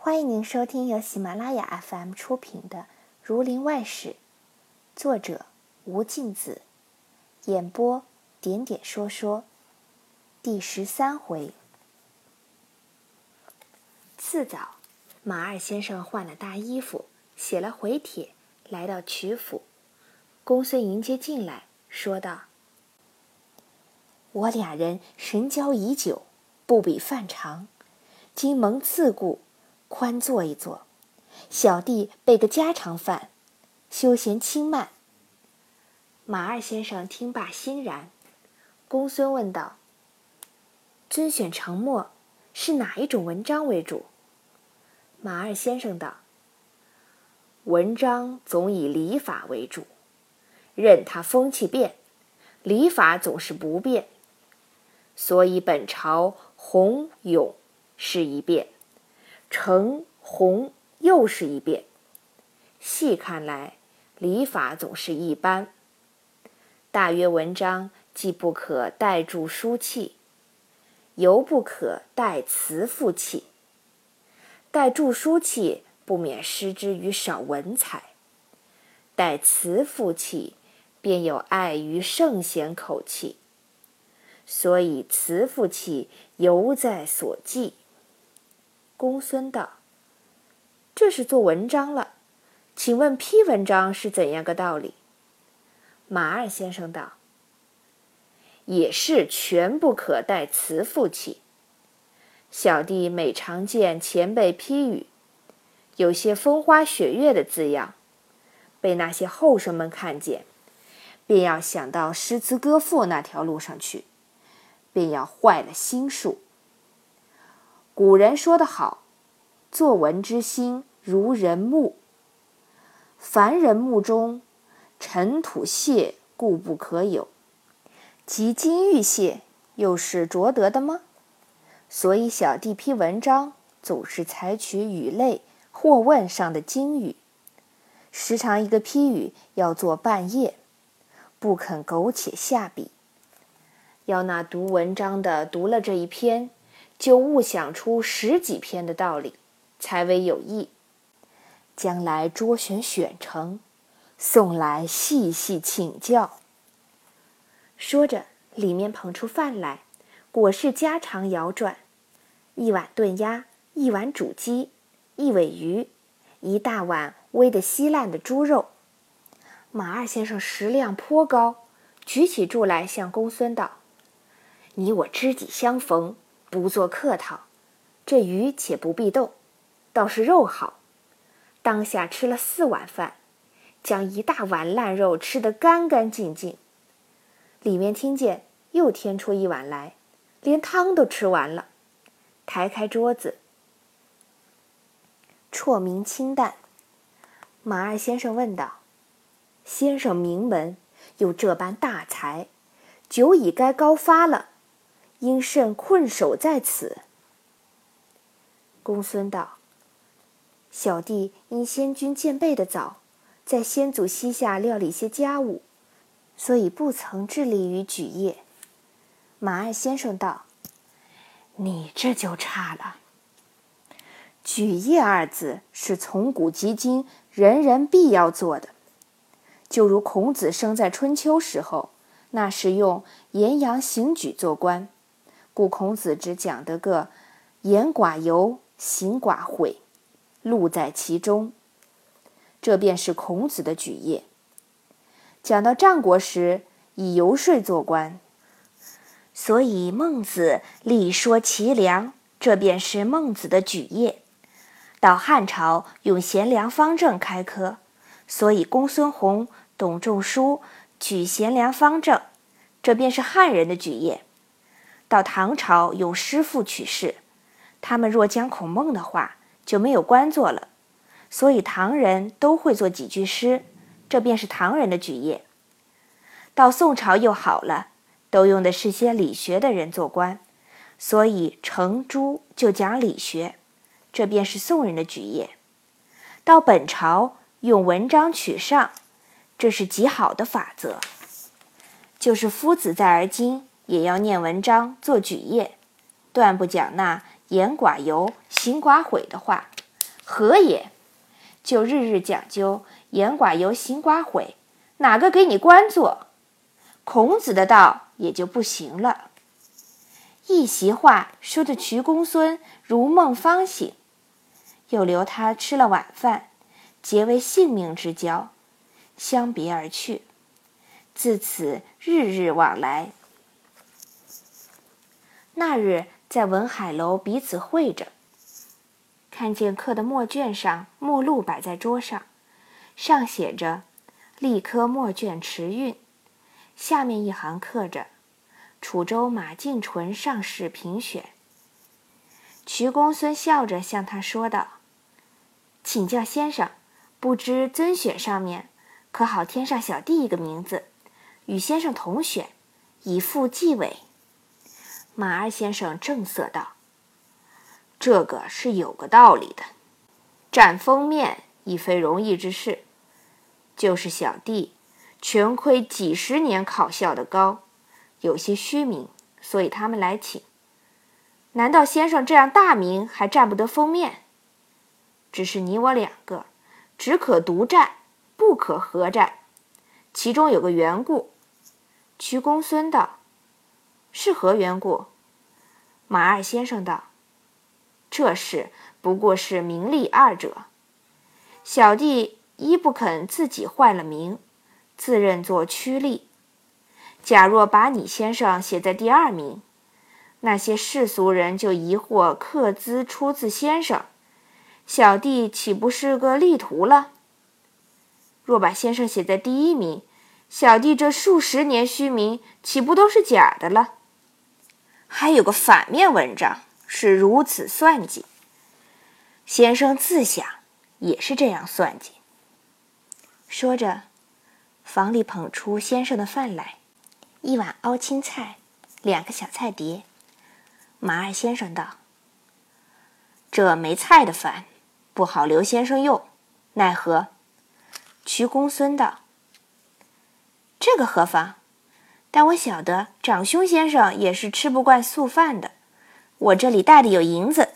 欢迎您收听由喜马拉雅 FM 出品的《儒林外史》，作者吴敬梓，演播点点说说，第十三回。次早，马二先生换了大衣服，写了回帖，来到曲阜。公孙迎接进来，说道：“我俩人神交已久，不比范长。今蒙赐故。”宽坐一坐，小弟备个家常饭，休闲轻慢。马二先生听罢欣然。公孙问道：“尊选成末，是哪一种文章为主？”马二先生道：“文章总以礼法为主，任他风气变，礼法总是不变。所以本朝洪勇是一变。”成红又是一遍，细看来，礼法总是一般。大约文章既不可代注书气，犹不可代词赋气。代注书气不免失之于少文采；代词赋气，便有碍于圣贤口气。所以词赋气犹在所记。公孙道：“这是做文章了，请问批文章是怎样个道理？”马二先生道：“也是全不可带词赋起。小弟每常见前辈批语，有些风花雪月的字样，被那些后生们看见，便要想到诗词歌赋那条路上去，便要坏了心术。”古人说得好：“作文之心如人目，凡人目中尘土屑固不可有，及金玉屑又是着得的吗？所以小弟批文章总是采取语类或问上的金语，时常一个批语要做半夜，不肯苟且下笔，要那读文章的读了这一篇。”就悟想出十几篇的道理，才为有益。将来捉选选成，送来细细请教。说着，里面捧出饭来，果是家常肴馔：一碗炖鸭，一碗煮鸡，一尾鱼，一大碗煨得稀烂的猪肉。马二先生食量颇高，举起箸来向公孙道：“你我知己相逢。”不做客套，这鱼且不必动，倒是肉好。当下吃了四碗饭，将一大碗烂肉吃得干干净净。里面听见又添出一碗来，连汤都吃完了。抬开桌子，绰名清淡。马二先生问道：“先生名门，有这般大才，酒已该高发了。”因甚困守在此？公孙道：“小弟因先君见备的早，在先祖膝下料理些家务，所以不曾致力于举业。”马二先生道：“你这就差了。举业二字是从古及今人人必要做的，就如孔子生在春秋时候，那时用言阳行举做官。”故孔子只讲得个言寡尤，行寡悔，路在其中。这便是孔子的举业。讲到战国时，以游说做官，所以孟子立说齐梁，这便是孟子的举业。到汉朝用贤良方正开科，所以公孙弘、董仲舒举贤良方正，这便是汉人的举业。到唐朝用诗赋取士，他们若讲孔孟的话，就没有官做了，所以唐人都会做几句诗，这便是唐人的举业。到宋朝又好了，都用的是些理学的人做官，所以程朱就讲理学，这便是宋人的举业。到本朝用文章取上，这是极好的法则，就是夫子在而今。也要念文章做举业，断不讲那言寡尤、行寡悔的话，何也？就日日讲究言寡尤，行寡悔，哪个给你官做？孔子的道也就不行了。一席话说的瞿公孙如梦方醒，又留他吃了晚饭，结为性命之交，相别而去。自此日日往来。那日在文海楼彼此会着，看见刻的墨卷上目录摆在桌上，上写着“立科墨卷池韵”，下面一行刻着“楚州马敬纯上士评选”。瞿公孙笑着向他说道：“请教先生，不知尊选上面可好添上小弟一个名字，与先生同选，以副纪委。”马二先生正色道：“这个是有个道理的，占封面亦非容易之事。就是小弟全亏几十年考校的高，有些虚名，所以他们来请。难道先生这样大名还占不得封面？只是你我两个，只可独占，不可合占。其中有个缘故。”瞿公孙道。是何缘故？马二先生道：“这事不过是名利二者。小弟一不肯自己坏了名，自认作趋利。假若把你先生写在第二名，那些世俗人就疑惑刻资出自先生，小弟岂不是个利徒了？若把先生写在第一名，小弟这数十年虚名岂不都是假的了？”还有个反面文章是如此算计，先生自想也是这样算计。说着，房里捧出先生的饭来，一碗熬青菜，两个小菜碟。马二先生道：“这没菜的饭不好留先生用，奈何？”瞿公孙道：“这个何妨？”但我晓得长兄先生也是吃不惯素饭的，我这里带的有银子，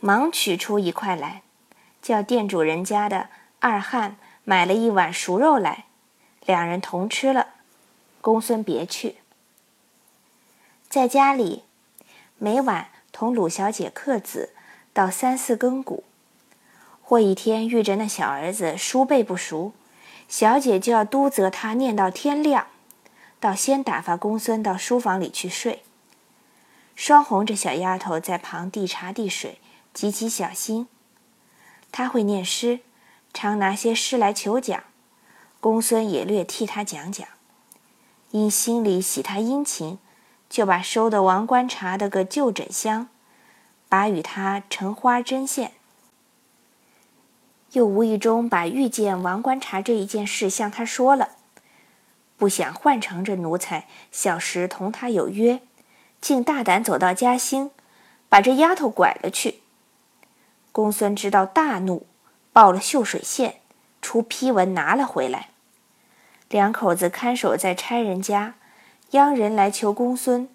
忙取出一块来，叫店主人家的二汉买了一碗熟肉来，两人同吃了。公孙别去，在家里每晚同鲁小姐刻字到三四更鼓，或一天遇着那小儿子书背不熟，小姐就要督责他念到天亮。倒先打发公孙到书房里去睡。双红这小丫头在旁递茶递水，极其小心。她会念诗，常拿些诗来求讲。公孙也略替她讲讲。因心里喜她殷勤，就把收的王官茶的个旧枕箱，把与他成花针线。又无意中把遇见王官茶这一件事向他说了。不想换成这奴才，小时同他有约，竟大胆走到嘉兴，把这丫头拐了去。公孙知道大怒，报了秀水县，出批文拿了回来。两口子看守在差人家，央人来求公孙，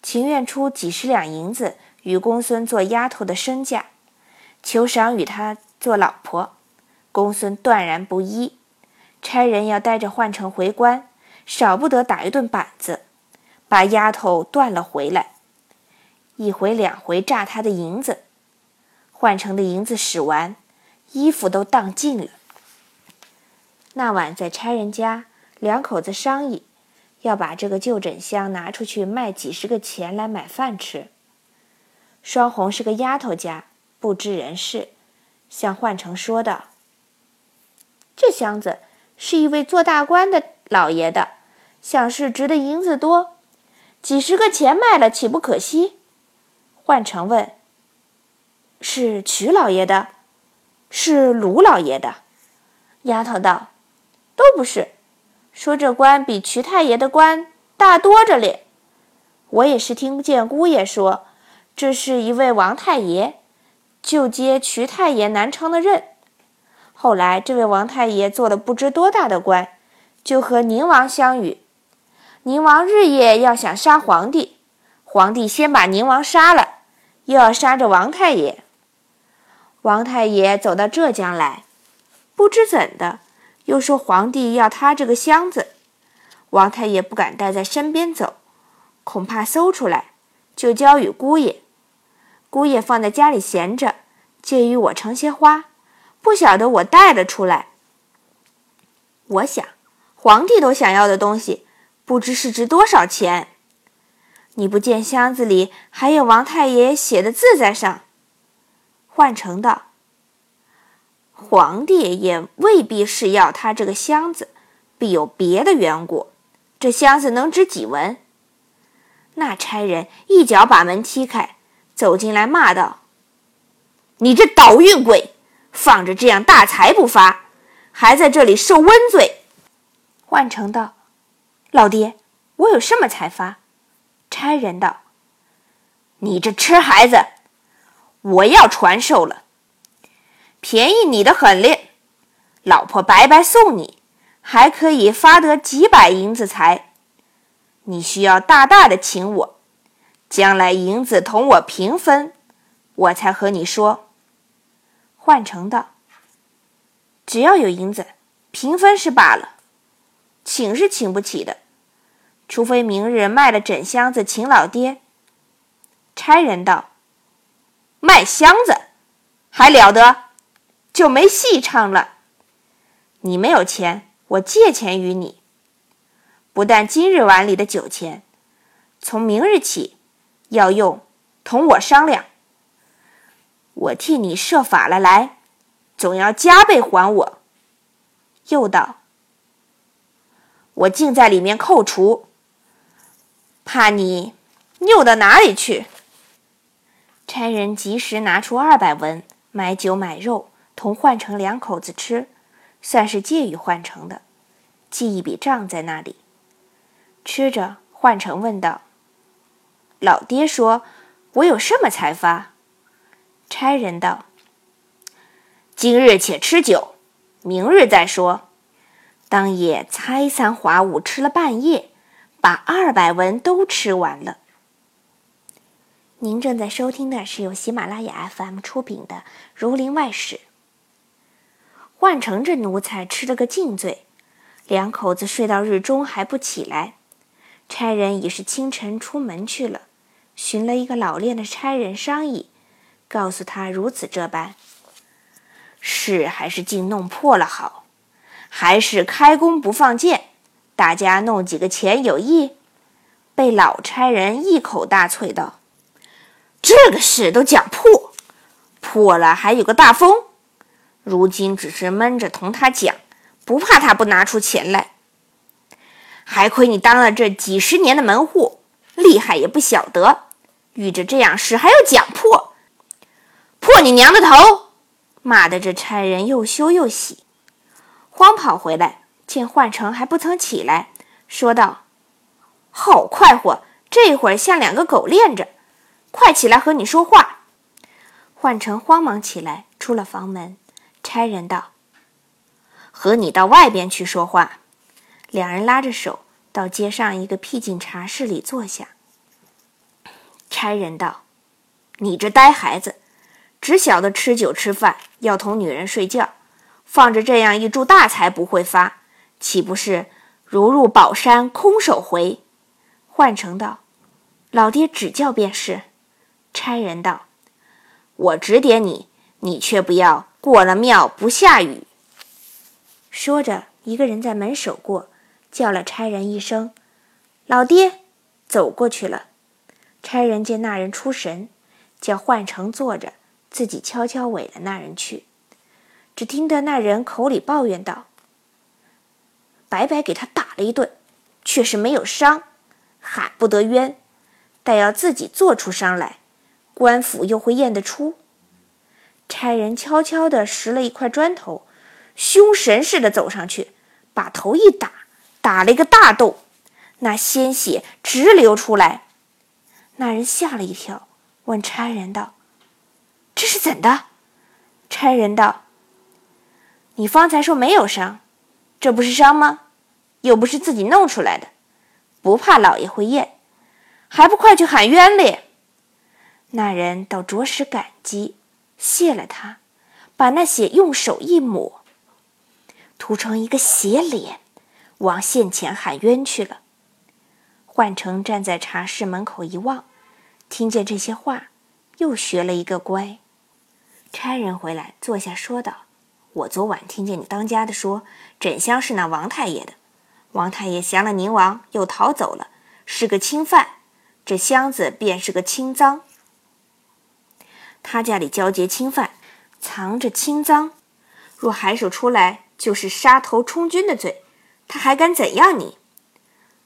情愿出几十两银子与公孙做丫头的身价，求赏与他做老婆。公孙断然不依，差人要带着换成回关。少不得打一顿板子，把丫头断了回来。一回两回诈他的银子，换成的银子使完，衣服都当尽了。那晚在差人家，两口子商议，要把这个旧枕箱拿出去卖几十个钱来买饭吃。双红是个丫头家，不知人事，向换成说道：“这箱子是一位做大官的。”老爷的，想是值的银子多，几十个钱卖了，岂不可惜？换成问：“是瞿老爷的，是卢老爷的？”丫头道：“都不是。说这官比瞿太爷的官大多着哩。我也是听见姑爷说，这是一位王太爷，就接瞿太爷南昌的任。后来这位王太爷做了不知多大的官。”就和宁王相遇，宁王日夜要想杀皇帝，皇帝先把宁王杀了，又要杀这王太爷。王太爷走到浙江来，不知怎的，又说皇帝要他这个箱子。王太爷不敢带在身边走，恐怕搜出来，就交与姑爷。姑爷放在家里闲着，借与我盛些花，不晓得我带了出来。我想，皇帝都想要的东西，不知是值多少钱。你不见箱子里还有王太爷写的字在上？换成道：“皇帝也未必是要他这个箱子，必有别的缘故。这箱子能值几文？”那差人一脚把门踢开，走进来骂道：“你这倒运鬼，放着这样大财不发，还在这里受温罪！”万成道：“老爹，我有什么财发？”差人道：“你这痴孩子，我要传授了，便宜你的很咧。老婆白白送你，还可以发得几百银子财。你需要大大的请我，将来银子同我平分，我才和你说。”换成道：“只要有银子，平分是罢了，请是请不起的。”除非明日卖了整箱子请老爹。差人道：“卖箱子还了得，就没戏唱了。你没有钱，我借钱与你。不但今日碗里的酒钱，从明日起要用，同我商量。我替你设法了来，总要加倍还我。”又道：“我竟在里面扣除。”怕你拗到哪里去？差人及时拿出二百文买酒买肉，同换成两口子吃，算是借与换成的，记一笔账在那里。吃着，换成问道：“老爹说，我有什么财发？”差人道：“今日且吃酒，明日再说。当夜猜三划五，吃了半夜。”把二百文都吃完了。您正在收听的是由喜马拉雅 FM 出品的《儒林外史》。换成这奴才吃了个尽醉，两口子睡到日中还不起来。差人已是清晨出门去了，寻了一个老练的差人商议，告诉他如此这般，事还是竟弄破了好，还是开弓不放箭。大家弄几个钱有益？被老差人一口大啐道：“这个事都讲破，破了还有个大风。如今只是闷着同他讲，不怕他不拿出钱来。还亏你当了这几十年的门户，厉害也不晓得。遇着这样事还要讲破，破你娘的头！”骂的这差人又羞又喜，慌跑回来。见换成还不曾起来，说道：“好快活，这会儿像两个狗链着，快起来和你说话。”换成慌忙起来，出了房门。差人道：“和你到外边去说话。”两人拉着手到街上一个僻静茶室里坐下。差人道：“你这呆孩子，只晓得吃酒吃饭，要同女人睡觉，放着这样一柱大财不会发。”岂不是如入宝山空手回？换成道：“老爹指教便是。”差人道：“我指点你，你却不要过了庙不下雨。”说着，一个人在门首过，叫了差人一声：“老爹！”走过去了。差人见那人出神，叫换成坐着，自己悄悄尾了那人去。只听得那人口里抱怨道。白白给他打了一顿，却是没有伤，喊不得冤，但要自己做出伤来，官府又会验得出。差人悄悄地拾了一块砖头，凶神似的走上去，把头一打，打了一个大洞，那鲜血直流出来。那人吓了一跳，问差人道：“这是怎的？”差人道：“你方才说没有伤，这不是伤吗？”又不是自己弄出来的，不怕老爷会验，还不快去喊冤哩？那人倒着实感激，谢了他，把那血用手一抹，涂成一个血脸，往县前喊冤去了。焕成站在茶室门口一望，听见这些话，又学了一个乖。差人回来坐下，说道：“我昨晚听见你当家的说，枕箱是那王太爷的。王太爷降了宁王，又逃走了，是个钦犯。这箱子便是个清赃。他家里交接钦犯，藏着清赃，若海守出来，就是杀头充军的罪。他还敢怎样你？”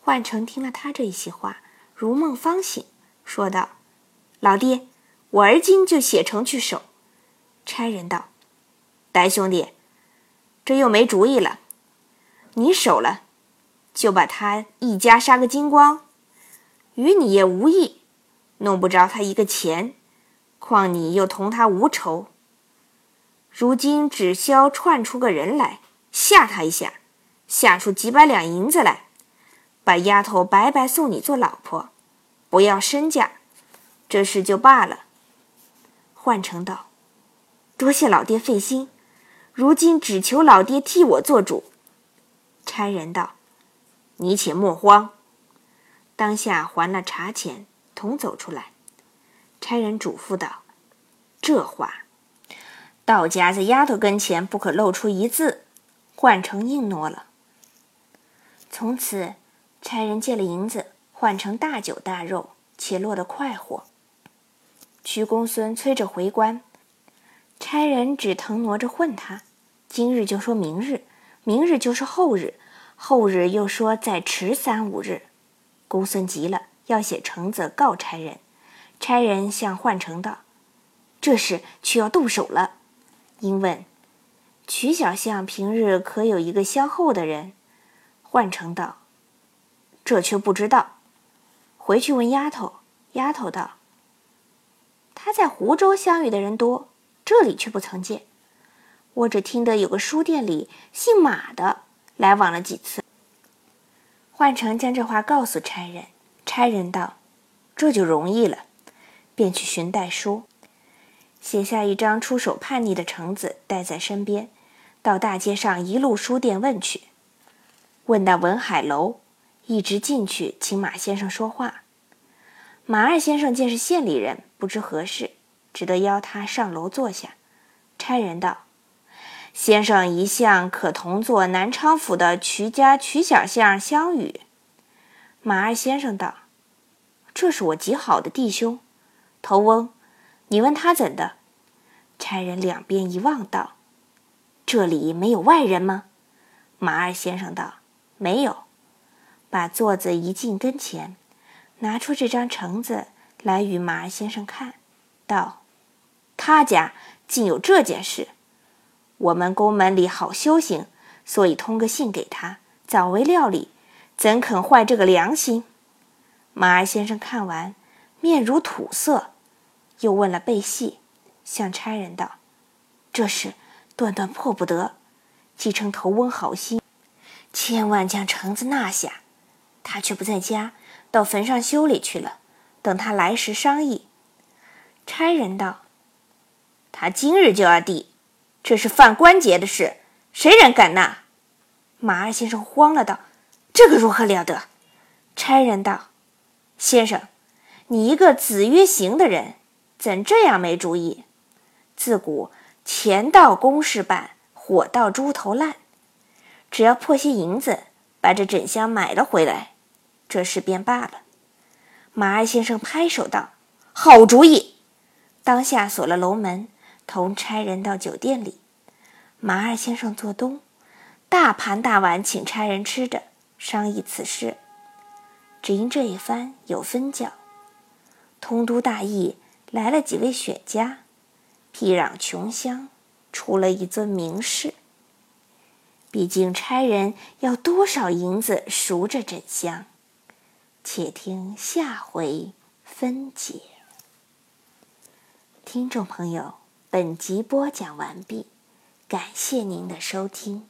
焕成听了他这一席话，如梦方醒，说道：“老爹，我而今就写成去守。”差人道：“呆兄弟，这又没主意了。你守了，就把他一家杀个精光，与你也无益，弄不着他一个钱。况你又同他无仇，如今只消串出个人来吓他一下，吓出几百两银子来。”把丫头白白送你做老婆，不要身价，这事就罢了。换成道：“多谢老爹费心，如今只求老爹替我做主。”差人道：“你且莫慌。”当下还了茶钱，同走出来。差人嘱咐道：“这话，到家在丫头跟前不可露出一字。”换成硬诺了。从此。差人借了银子，换成大酒大肉，且落得快活。徐公孙催着回关，差人只腾挪着混他。今日就说明日，明日就是后日，后日又说再迟三五日。公孙急了，要写呈子告差人。差人向换成道：“这事却要动手了。”因问：“曲小相平日可有一个相厚的人？”换成道。这却不知道，回去问丫头。丫头道：“他在湖州相遇的人多，这里却不曾见。我只听得有个书店里姓马的来往了几次。”换成将这话告诉差人，差人道：“这就容易了。”便去寻代书，写下一张出手叛逆的橙子，带在身边，到大街上一路书店问去，问到文海楼。一直进去请马先生说话。马二先生见是县里人，不知何事，只得邀他上楼坐下。差人道：“先生一向可同坐南昌府的瞿家瞿小相相与。”马二先生道：“这是我极好的弟兄，头翁，你问他怎的？”差人两边一望道：“这里没有外人吗？”马二先生道：“没有。”把座子移进跟前，拿出这张橙子来与马二先生看，道：“他家竟有这件事。我们宫门里好修行，所以通个信给他，早为料理，怎肯坏这个良心？”马二先生看完，面如土色，又问了背细，向差人道：“这事断断破不得，既称头翁好心，千万将橙子纳下。”他却不在家，到坟上修理去了。等他来时商议。差人道：“他今日就要递，这是犯关节的事，谁人敢纳？”马二先生慌了，道：“这个如何了得？”差人道：“先生，你一个子曰行的人，怎这样没主意？自古钱到公事办，火到猪头烂。只要破些银子，把这枕箱买了回来。”这事便罢了。马二先生拍手道：“好主意！”当下锁了楼门，同差人到酒店里。马二先生做东，大盘大碗请差人吃着，商议此事。只因这一番有分教，通都大邑来了几位选家，僻壤穷乡出了一尊名士。毕竟差人要多少银子赎这枕香？且听下回分解。听众朋友，本集播讲完毕，感谢您的收听。